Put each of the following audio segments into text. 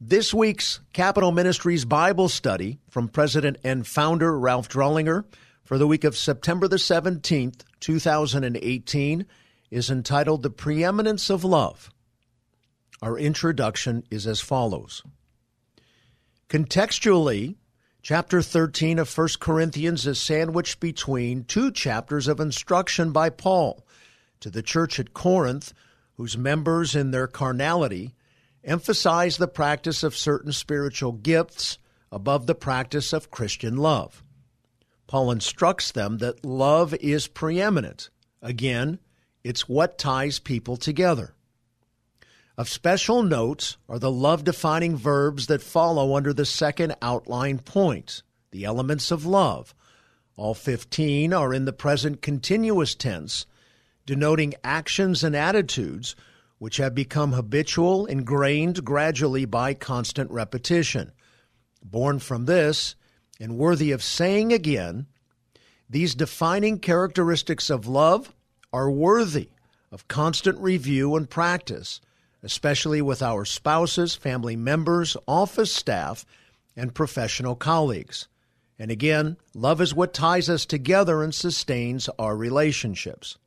This week's Capitol Ministries Bible study from President and founder Ralph Drollinger for the week of September the 17th, 2018 is entitled The Preeminence of Love. Our introduction is as follows. Contextually, chapter 13 of 1 Corinthians is sandwiched between two chapters of instruction by Paul to the church at Corinth, whose members in their carnality emphasize the practice of certain spiritual gifts above the practice of Christian love. Paul instructs them that love is preeminent. Again, it's what ties people together. Of special note are the love defining verbs that follow under the second outline point, the elements of love. All 15 are in the present continuous tense, denoting actions and attitudes which have become habitual, ingrained gradually by constant repetition. Born from this, and worthy of saying again, these defining characteristics of love are worthy of constant review and practice, especially with our spouses, family members, office staff, and professional colleagues. And again, love is what ties us together and sustains our relationships.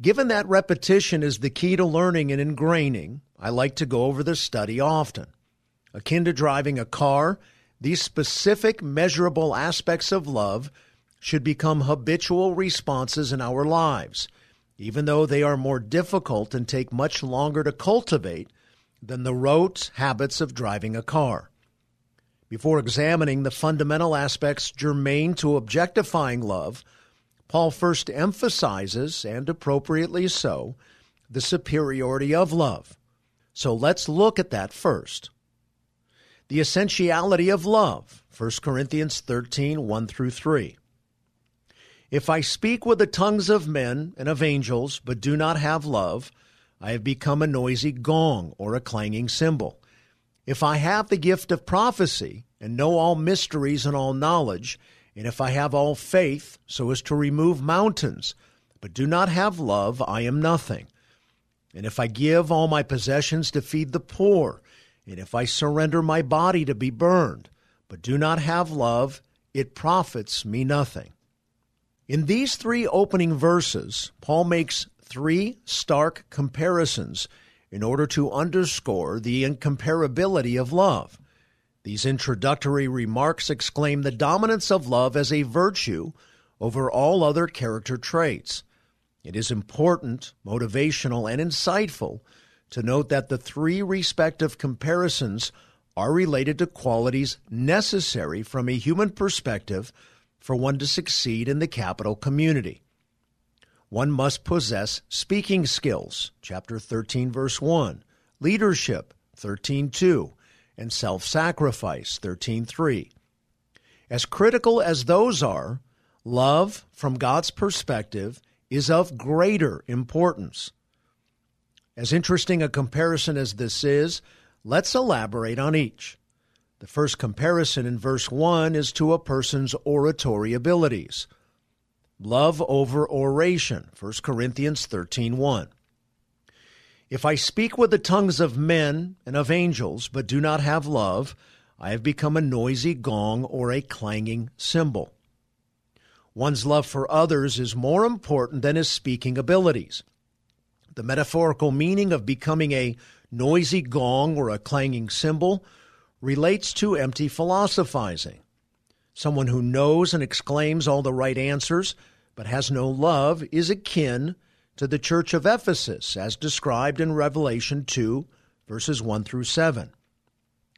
Given that repetition is the key to learning and ingraining, I like to go over the study often. Akin to driving a car, these specific measurable aspects of love should become habitual responses in our lives, even though they are more difficult and take much longer to cultivate than the rote habits of driving a car. Before examining the fundamental aspects germane to objectifying love, Paul first emphasizes, and appropriately so, the superiority of love. So let's look at that first. The essentiality of love, 1 Corinthians 13 1 through 3. If I speak with the tongues of men and of angels, but do not have love, I have become a noisy gong or a clanging cymbal. If I have the gift of prophecy and know all mysteries and all knowledge, and if I have all faith so as to remove mountains, but do not have love, I am nothing. And if I give all my possessions to feed the poor, and if I surrender my body to be burned, but do not have love, it profits me nothing. In these three opening verses, Paul makes three stark comparisons in order to underscore the incomparability of love. These introductory remarks exclaim the dominance of love as a virtue over all other character traits. It is important, motivational, and insightful to note that the three respective comparisons are related to qualities necessary from a human perspective for one to succeed in the capital community. One must possess speaking skills, chapter 13 verse 1, leadership, 13:2, and self sacrifice, 13.3. As critical as those are, love, from God's perspective, is of greater importance. As interesting a comparison as this is, let's elaborate on each. The first comparison in verse 1 is to a person's oratory abilities. Love over oration, 1 Corinthians 13:1. If I speak with the tongues of men and of angels, but do not have love, I have become a noisy gong or a clanging cymbal. One's love for others is more important than his speaking abilities. The metaphorical meaning of becoming a noisy gong or a clanging cymbal relates to empty philosophizing. Someone who knows and exclaims all the right answers but has no love is akin to the church of Ephesus, as described in Revelation 2, verses 1 through 7.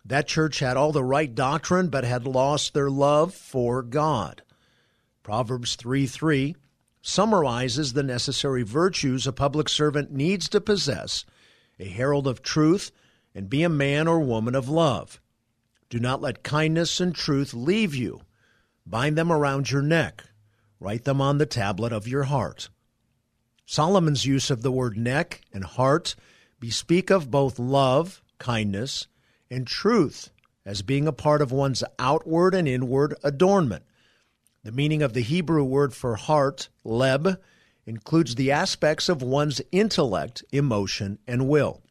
That church had all the right doctrine, but had lost their love for God. Proverbs 3 3 summarizes the necessary virtues a public servant needs to possess a herald of truth and be a man or woman of love. Do not let kindness and truth leave you. Bind them around your neck. Write them on the tablet of your heart. Solomon's use of the word neck and heart bespeak of both love, kindness, and truth as being a part of one's outward and inward adornment. The meaning of the Hebrew word for heart, leb, includes the aspects of one's intellect, emotion, and will.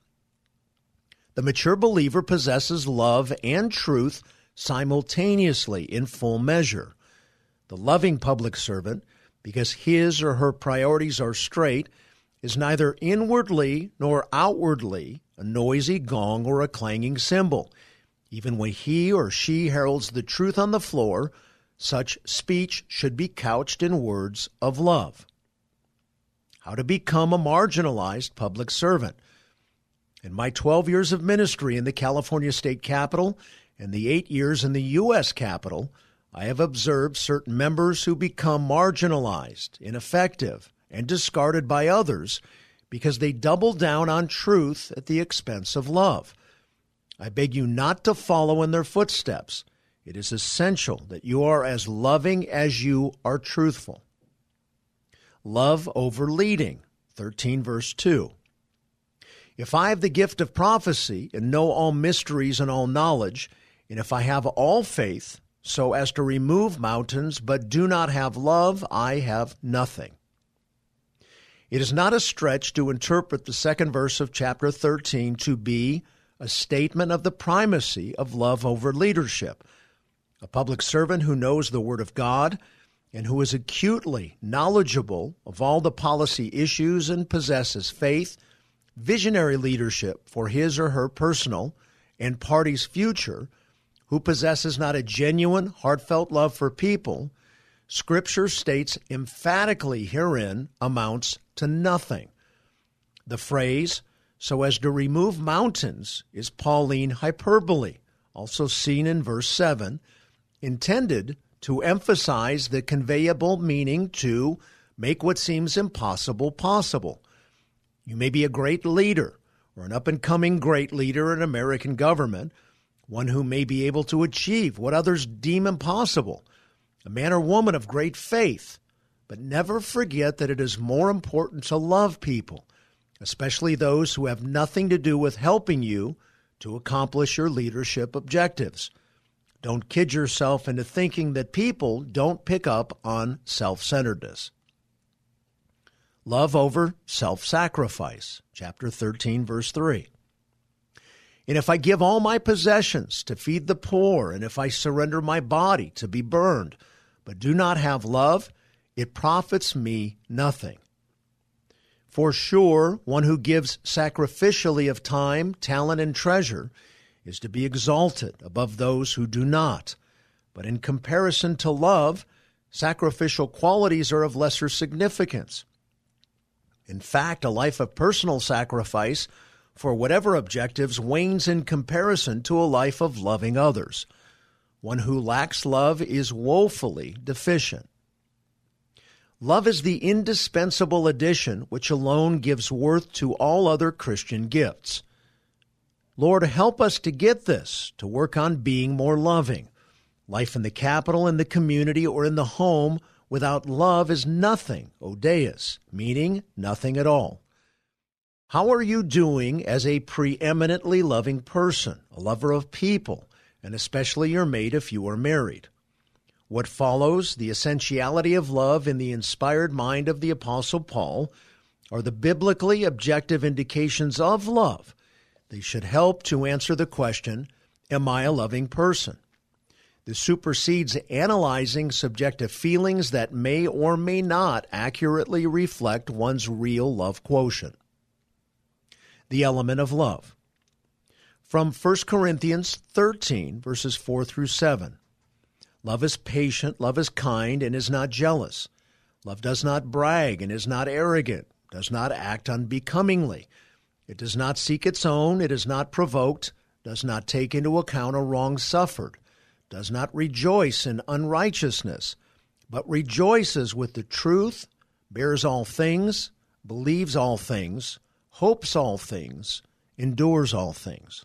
The mature believer possesses love and truth simultaneously in full measure. The loving public servant, because his or her priorities are straight, is neither inwardly nor outwardly a noisy gong or a clanging cymbal. Even when he or she heralds the truth on the floor, such speech should be couched in words of love. How to become a marginalized public servant. In my 12 years of ministry in the California State Capitol and the eight years in the U.S. Capitol, I have observed certain members who become marginalized, ineffective, and discarded by others because they double down on truth at the expense of love. I beg you not to follow in their footsteps. It is essential that you are as loving as you are truthful. Love over leading, 13 verse 2. If I have the gift of prophecy and know all mysteries and all knowledge, and if I have all faith so as to remove mountains, but do not have love, I have nothing. It is not a stretch to interpret the second verse of chapter 13 to be a statement of the primacy of love over leadership. A public servant who knows the Word of God and who is acutely knowledgeable of all the policy issues and possesses faith, visionary leadership for his or her personal and party's future, who possesses not a genuine, heartfelt love for people, Scripture states emphatically herein amounts to nothing. The phrase, so as to remove mountains, is Pauline hyperbole, also seen in verse 7, intended to emphasize the conveyable meaning to make what seems impossible possible. You may be a great leader or an up and coming great leader in American government, one who may be able to achieve what others deem impossible, a man or woman of great faith, but never forget that it is more important to love people, especially those who have nothing to do with helping you to accomplish your leadership objectives. Don't kid yourself into thinking that people don't pick up on self centeredness. Love over self sacrifice, chapter 13, verse 3. And if I give all my possessions to feed the poor, and if I surrender my body to be burned, but do not have love, it profits me nothing. For sure, one who gives sacrificially of time, talent, and treasure is to be exalted above those who do not. But in comparison to love, sacrificial qualities are of lesser significance. In fact, a life of personal sacrifice for whatever objectives wanes in comparison to a life of loving others. One who lacks love is woefully deficient. Love is the indispensable addition which alone gives worth to all other Christian gifts. Lord, help us to get this, to work on being more loving. Life in the capital, in the community, or in the home without love is nothing, oudeus, meaning nothing at all. How are you doing as a preeminently loving person, a lover of people, and especially your mate if you are married? What follows, the essentiality of love in the inspired mind of the Apostle Paul, are the biblically objective indications of love. They should help to answer the question Am I a loving person? This supersedes analyzing subjective feelings that may or may not accurately reflect one's real love quotient. The element of love. From 1 Corinthians 13, verses 4 through 7. Love is patient, love is kind, and is not jealous. Love does not brag and is not arrogant, does not act unbecomingly. It does not seek its own, it is not provoked, does not take into account a wrong suffered, does not rejoice in unrighteousness, but rejoices with the truth, bears all things, believes all things, hopes all things, endures all things.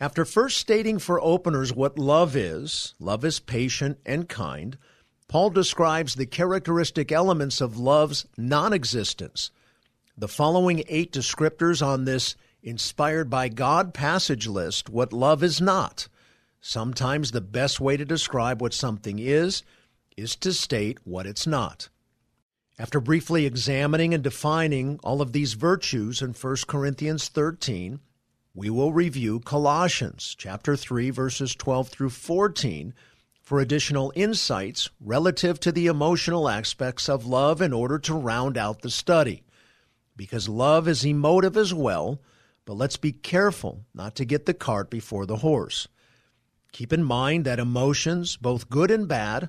After first stating for openers what love is, love is patient and kind, Paul describes the characteristic elements of love's non existence. The following eight descriptors on this inspired by God passage list what love is not. Sometimes the best way to describe what something is is to state what it's not. After briefly examining and defining all of these virtues in 1 Corinthians 13, we will review Colossians chapter 3 verses 12 through 14 for additional insights relative to the emotional aspects of love in order to round out the study. Because love is emotive as well, but let's be careful not to get the cart before the horse. Keep in mind that emotions, both good and bad,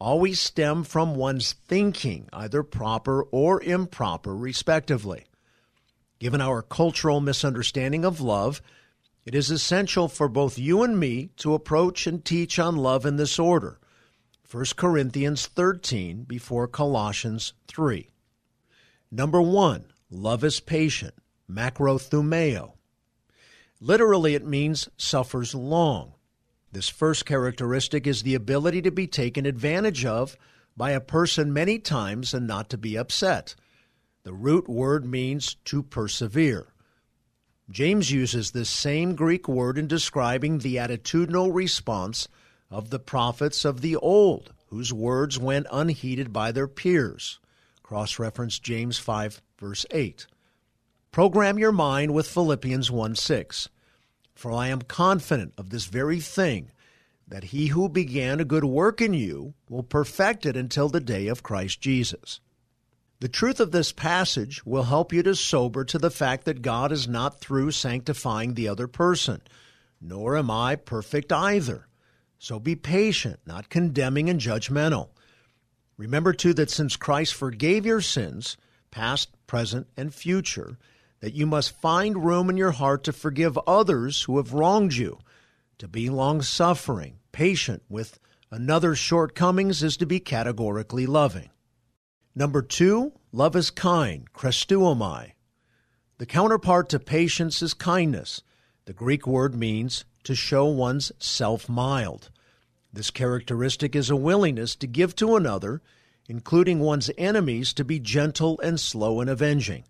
always stem from one's thinking, either proper or improper, respectively. Given our cultural misunderstanding of love, it is essential for both you and me to approach and teach on love in this order 1 Corinthians 13 before Colossians 3. Number one, love is patient, macrothumeo. Literally, it means suffers long. This first characteristic is the ability to be taken advantage of by a person many times and not to be upset. The root word means to persevere. James uses this same Greek word in describing the attitudinal response of the prophets of the old, whose words went unheeded by their peers. Cross reference James 5, verse 8. Program your mind with Philippians 1 6. For I am confident of this very thing, that he who began a good work in you will perfect it until the day of Christ Jesus. The truth of this passage will help you to sober to the fact that God is not through sanctifying the other person, nor am I perfect either. So be patient, not condemning and judgmental. Remember, too, that since Christ forgave your sins, past, present, and future, that you must find room in your heart to forgive others who have wronged you. To be long suffering, patient with another's shortcomings is to be categorically loving. Number two, love is kind, chrestoomai. The counterpart to patience is kindness. The Greek word means to show one's self mild. This characteristic is a willingness to give to another, including one's enemies, to be gentle and slow in avenging.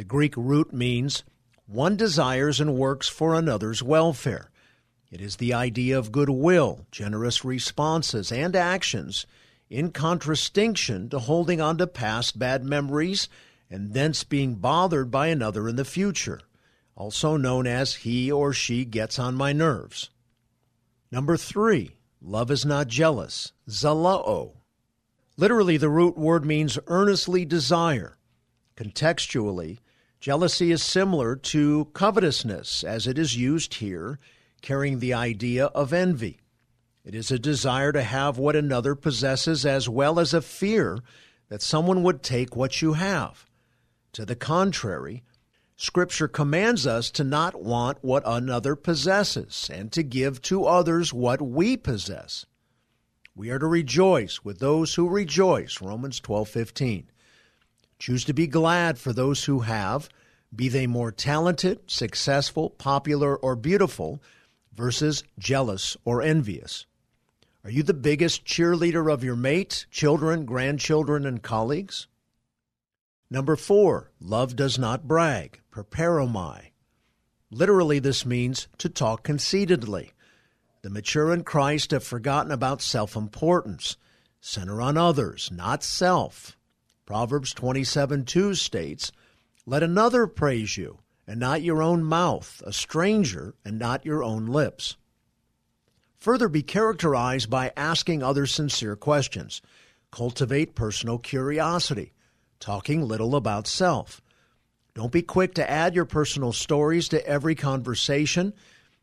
The Greek root means one desires and works for another's welfare. It is the idea of goodwill, generous responses, and actions in contradistinction to holding on to past bad memories and thence being bothered by another in the future, also known as he or she gets on my nerves. Number three, love is not jealous, zalao. Literally, the root word means earnestly desire. Contextually, jealousy is similar to covetousness as it is used here, carrying the idea of envy. It is a desire to have what another possesses as well as a fear that someone would take what you have. To the contrary, Scripture commands us to not want what another possesses and to give to others what we possess. We are to rejoice with those who rejoice, Romans 12:15. Choose to be glad for those who have, be they more talented, successful, popular, or beautiful, versus jealous or envious. Are you the biggest cheerleader of your mate, children, grandchildren, and colleagues? Number four, love does not brag, perperomai. Oh Literally, this means to talk conceitedly. The mature in Christ have forgotten about self importance, center on others, not self. Proverbs 27 2 states, Let another praise you, and not your own mouth, a stranger, and not your own lips. Further, be characterized by asking others sincere questions. Cultivate personal curiosity, talking little about self. Don't be quick to add your personal stories to every conversation.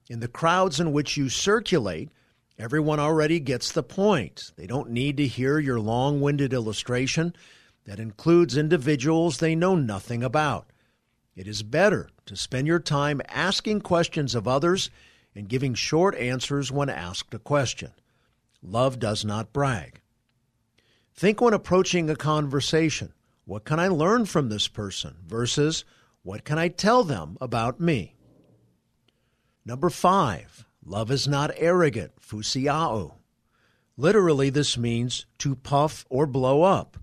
In the crowds in which you circulate, everyone already gets the point. They don't need to hear your long winded illustration that includes individuals they know nothing about. It is better to spend your time asking questions of others and giving short answers when asked a question. Love does not brag. Think when approaching a conversation what can I learn from this person versus what can I tell them about me? Number five, love is not arrogant, fusiao. Literally, this means to puff or blow up.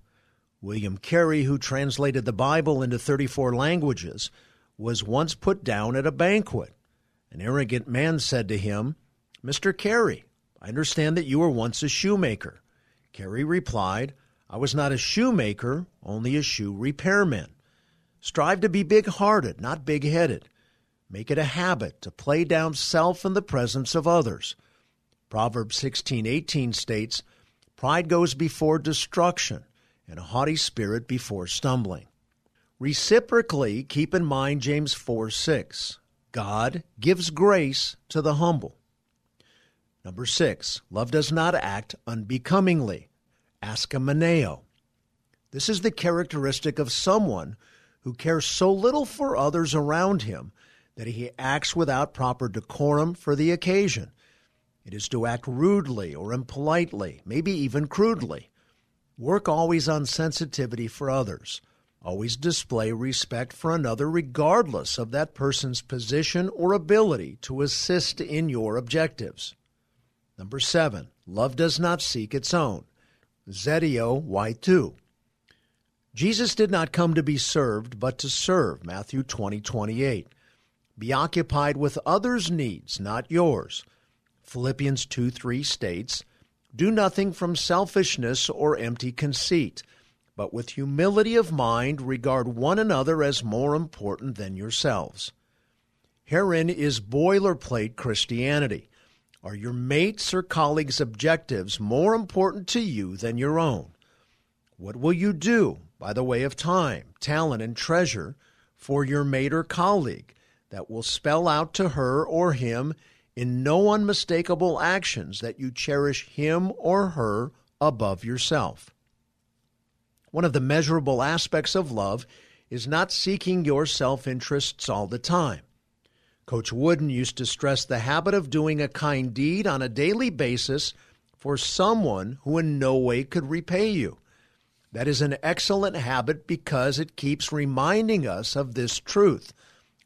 William Carey, who translated the Bible into 34 languages, was once put down at a banquet. An arrogant man said to him, Mr. Carey, I understand that you were once a shoemaker. Carey replied, I was not a shoemaker, only a shoe repairman. Strive to be big hearted, not big headed. Make it a habit to play down self in the presence of others. Proverbs 16:18 states, "Pride goes before destruction, and a haughty spirit before stumbling." Reciprocally, keep in mind James 4 6. God gives grace to the humble. Number six, love does not act unbecomingly. Askamoneo. This is the characteristic of someone who cares so little for others around him that he acts without proper decorum for the occasion. It is to act rudely or impolitely, maybe even crudely. Work always on sensitivity for others. Always display respect for another, regardless of that person's position or ability to assist in your objectives. Number seven, love does not seek its own. Zetio Y2. Jesus did not come to be served, but to serve. Matthew 20, 28. Be occupied with others' needs, not yours. Philippians 2 3 states, Do nothing from selfishness or empty conceit but with humility of mind regard one another as more important than yourselves. Herein is boilerplate Christianity. Are your mates' or colleagues' objectives more important to you than your own? What will you do by the way of time, talent, and treasure for your mate or colleague that will spell out to her or him in no unmistakable actions that you cherish him or her above yourself? One of the measurable aspects of love is not seeking your self interests all the time. Coach Wooden used to stress the habit of doing a kind deed on a daily basis for someone who in no way could repay you. That is an excellent habit because it keeps reminding us of this truth.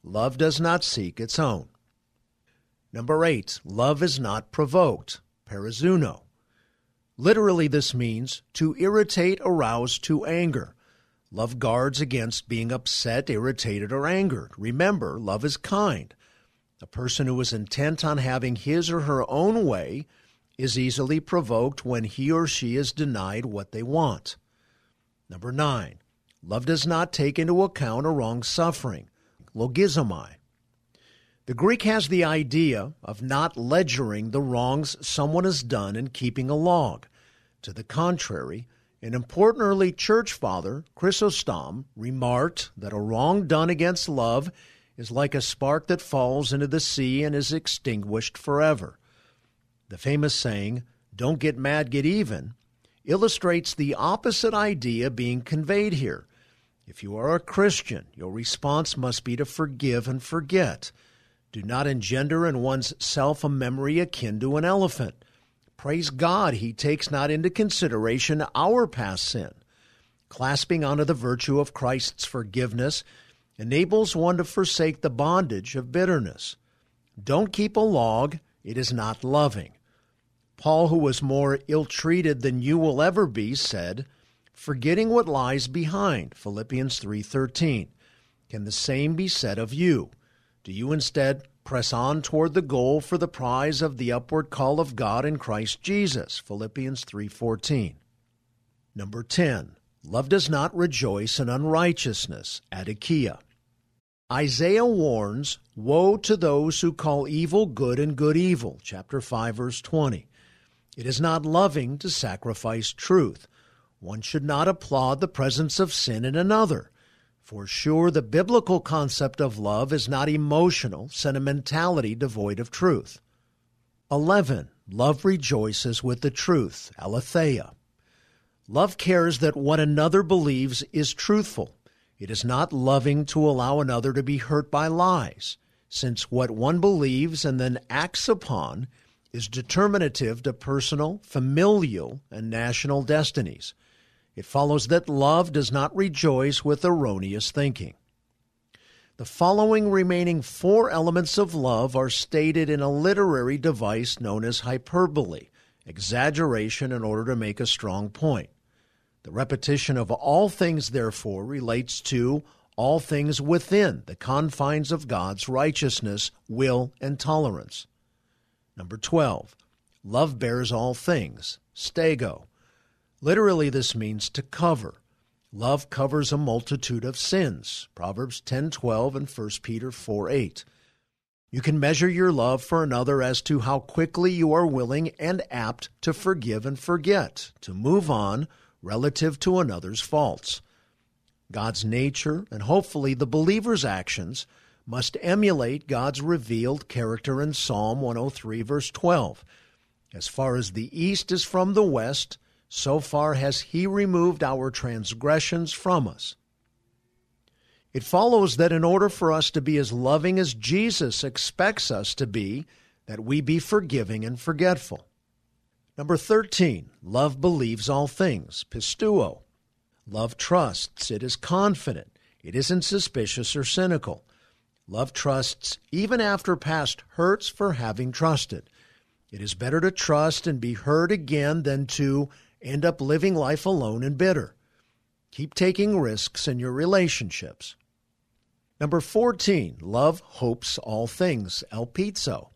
Love does not seek its own. Number eight, love is not provoked. Perizeuno. Literally, this means to irritate, arouse to anger. Love guards against being upset, irritated, or angered. Remember, love is kind. A person who is intent on having his or her own way is easily provoked when he or she is denied what they want. Number nine, love does not take into account a wrong suffering. Logizomai. The Greek has the idea of not ledgering the wrongs someone has done and keeping a log. To the contrary, an important early church father, Chrysostom, remarked that a wrong done against love is like a spark that falls into the sea and is extinguished forever. The famous saying, Don't get mad, get even, illustrates the opposite idea being conveyed here. If you are a Christian, your response must be to forgive and forget. Do not engender in one's self a memory akin to an elephant. Praise God, he takes not into consideration our past sin. Clasping onto the virtue of Christ's forgiveness enables one to forsake the bondage of bitterness. Don't keep a log, it is not loving. Paul, who was more ill treated than you will ever be, said, forgetting what lies behind, Philippians 3:13. Can the same be said of you? Do you instead press on toward the goal for the prize of the upward call of God in Christ Jesus? Philippians 3:14. Number 10. Love does not rejoice in unrighteousness. Adikia. Isaiah warns, Woe to those who call evil good and good evil. Chapter 5, verse 20. It is not loving to sacrifice truth. One should not applaud the presence of sin in another. For sure, the biblical concept of love is not emotional sentimentality devoid of truth. 11. Love rejoices with the truth. Aletheia. Love cares that what another believes is truthful. It is not loving to allow another to be hurt by lies, since what one believes and then acts upon is determinative to personal, familial, and national destinies. It follows that love does not rejoice with erroneous thinking. The following remaining four elements of love are stated in a literary device known as hyperbole, exaggeration in order to make a strong point. The repetition of all things, therefore, relates to all things within the confines of God's righteousness, will, and tolerance. Number 12. Love bears all things. Stego. Literally, this means to cover. Love covers a multitude of sins. Proverbs 10:12 and 1 Peter 4:8. You can measure your love for another as to how quickly you are willing and apt to forgive and forget, to move on relative to another's faults. God's nature and hopefully the believer's actions must emulate God's revealed character in Psalm 103, verse 12. As far as the east is from the west, so far has He removed our transgressions from us. It follows that in order for us to be as loving as Jesus expects us to be, that we be forgiving and forgetful. Number 13, love believes all things, pistuo. Love trusts, it is confident, it isn't suspicious or cynical. Love trusts even after past hurts for having trusted. It is better to trust and be hurt again than to end up living life alone and bitter. Keep taking risks in your relationships. Number 14, love hopes all things, elpizo.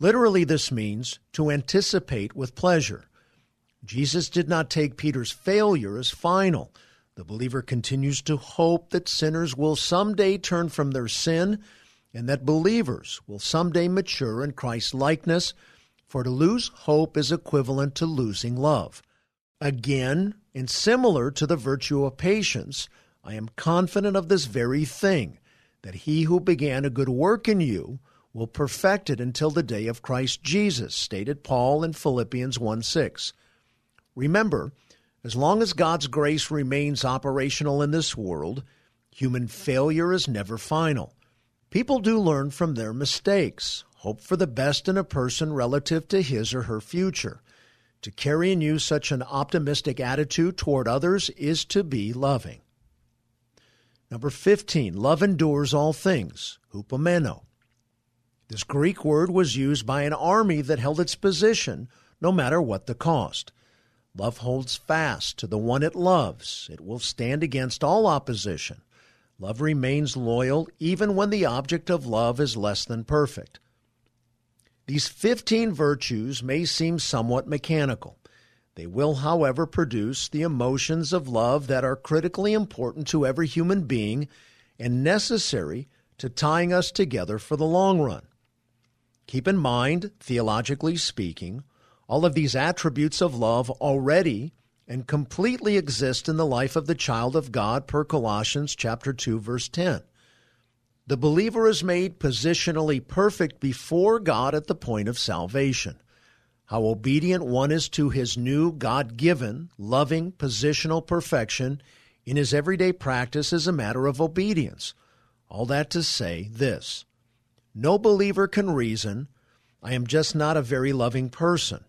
Literally, this means to anticipate with pleasure. Jesus did not take Peter's failure as final. The believer continues to hope that sinners will someday turn from their sin and that believers will someday mature in Christ's likeness, for to lose hope is equivalent to losing love. Again, and similar to the virtue of patience, I am confident of this very thing, that he who began a good work in you will perfect it until the day of Christ Jesus, stated Paul in Philippians 1 6. Remember, as long as God's grace remains operational in this world, human failure is never final. People do learn from their mistakes, hope for the best in a person relative to his or her future. To carry in you such an optimistic attitude toward others is to be loving. Number 15, love endures all things, hupomeno. This Greek word was used by an army that held its position no matter what the cost. Love holds fast to the one it loves. It will stand against all opposition. Love remains loyal even when the object of love is less than perfect. These 15 virtues may seem somewhat mechanical. They will, however, produce the emotions of love that are critically important to every human being and necessary to tying us together for the long run. Keep in mind, theologically speaking, all of these attributes of love already and completely exist in the life of the child of God per Colossians chapter 2 verse 10. The believer is made positionally perfect before God at the point of salvation how obedient one is to his new God given, loving, positional perfection in his everyday practice is a matter of obedience. All that to say this No believer can reason, I am just not a very loving person.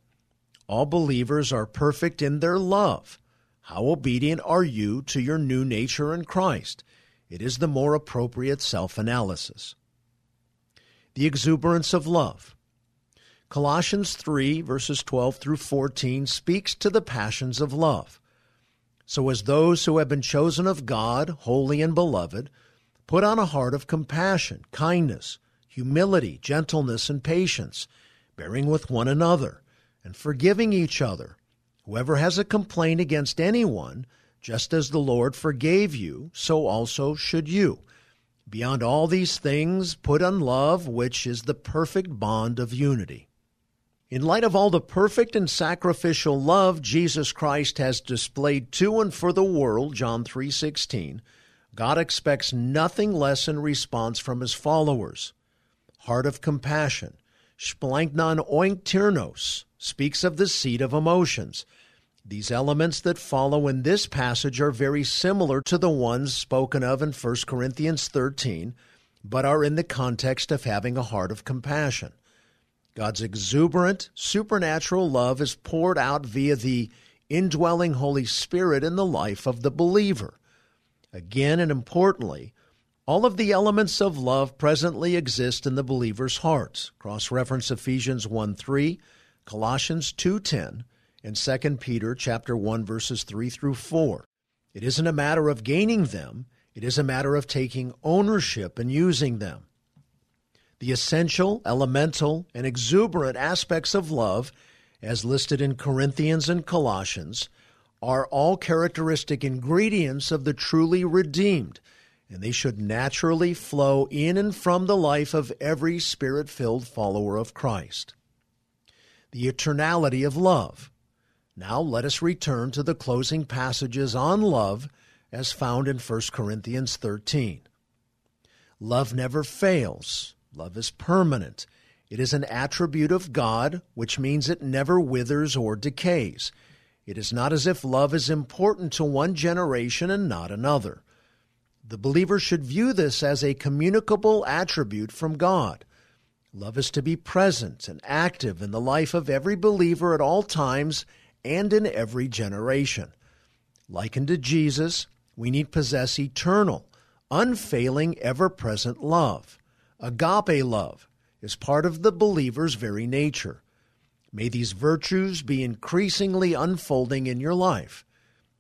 All believers are perfect in their love. How obedient are you to your new nature in Christ? It is the more appropriate self analysis. The exuberance of love. Colossians 3, verses 12 through 14, speaks to the passions of love. So, as those who have been chosen of God, holy and beloved, put on a heart of compassion, kindness, humility, gentleness, and patience, bearing with one another, and forgiving each other. Whoever has a complaint against anyone, just as the Lord forgave you, so also should you. Beyond all these things, put on love, which is the perfect bond of unity. In light of all the perfect and sacrificial love Jesus Christ has displayed to and for the world, John 3:16, God expects nothing less in response from his followers. Heart of compassion, splanknon oinktirnos, speaks of the seat of emotions. These elements that follow in this passage are very similar to the ones spoken of in 1 Corinthians 13, but are in the context of having a heart of compassion. God's exuberant, supernatural love is poured out via the indwelling Holy Spirit in the life of the believer. Again and importantly, all of the elements of love presently exist in the believer's hearts. Cross reference Ephesians 1 3, Colossians 2 10, and 2 Peter chapter 1 verses 3 through 4. It isn't a matter of gaining them, it is a matter of taking ownership and using them. The essential, elemental, and exuberant aspects of love, as listed in Corinthians and Colossians, are all characteristic ingredients of the truly redeemed, and they should naturally flow in and from the life of every spirit filled follower of Christ. The eternality of love. Now let us return to the closing passages on love as found in 1 Corinthians 13. Love never fails. Love is permanent. It is an attribute of God, which means it never withers or decays. It is not as if love is important to one generation and not another. The believer should view this as a communicable attribute from God. Love is to be present and active in the life of every believer at all times and in every generation. Likened to Jesus, we need possess eternal, unfailing, ever present love. Agape love is part of the believer's very nature. May these virtues be increasingly unfolding in your life.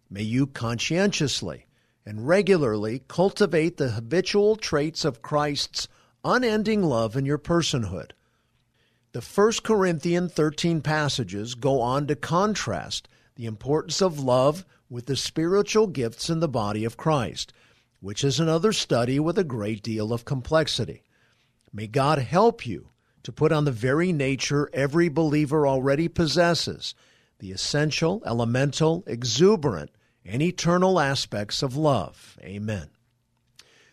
May you conscientiously and regularly cultivate the habitual traits of Christ's unending love in your personhood. The 1 Corinthians 13 passages go on to contrast the importance of love with the spiritual gifts in the body of Christ, which is another study with a great deal of complexity. May God help you to put on the very nature every believer already possesses the essential, elemental, exuberant, and eternal aspects of love. Amen.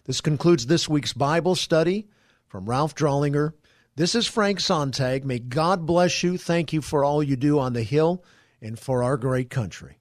This concludes this week's Bible study from Ralph Drollinger. This is Frank Sontag. May God bless you. Thank you for all you do on the Hill and for our great country.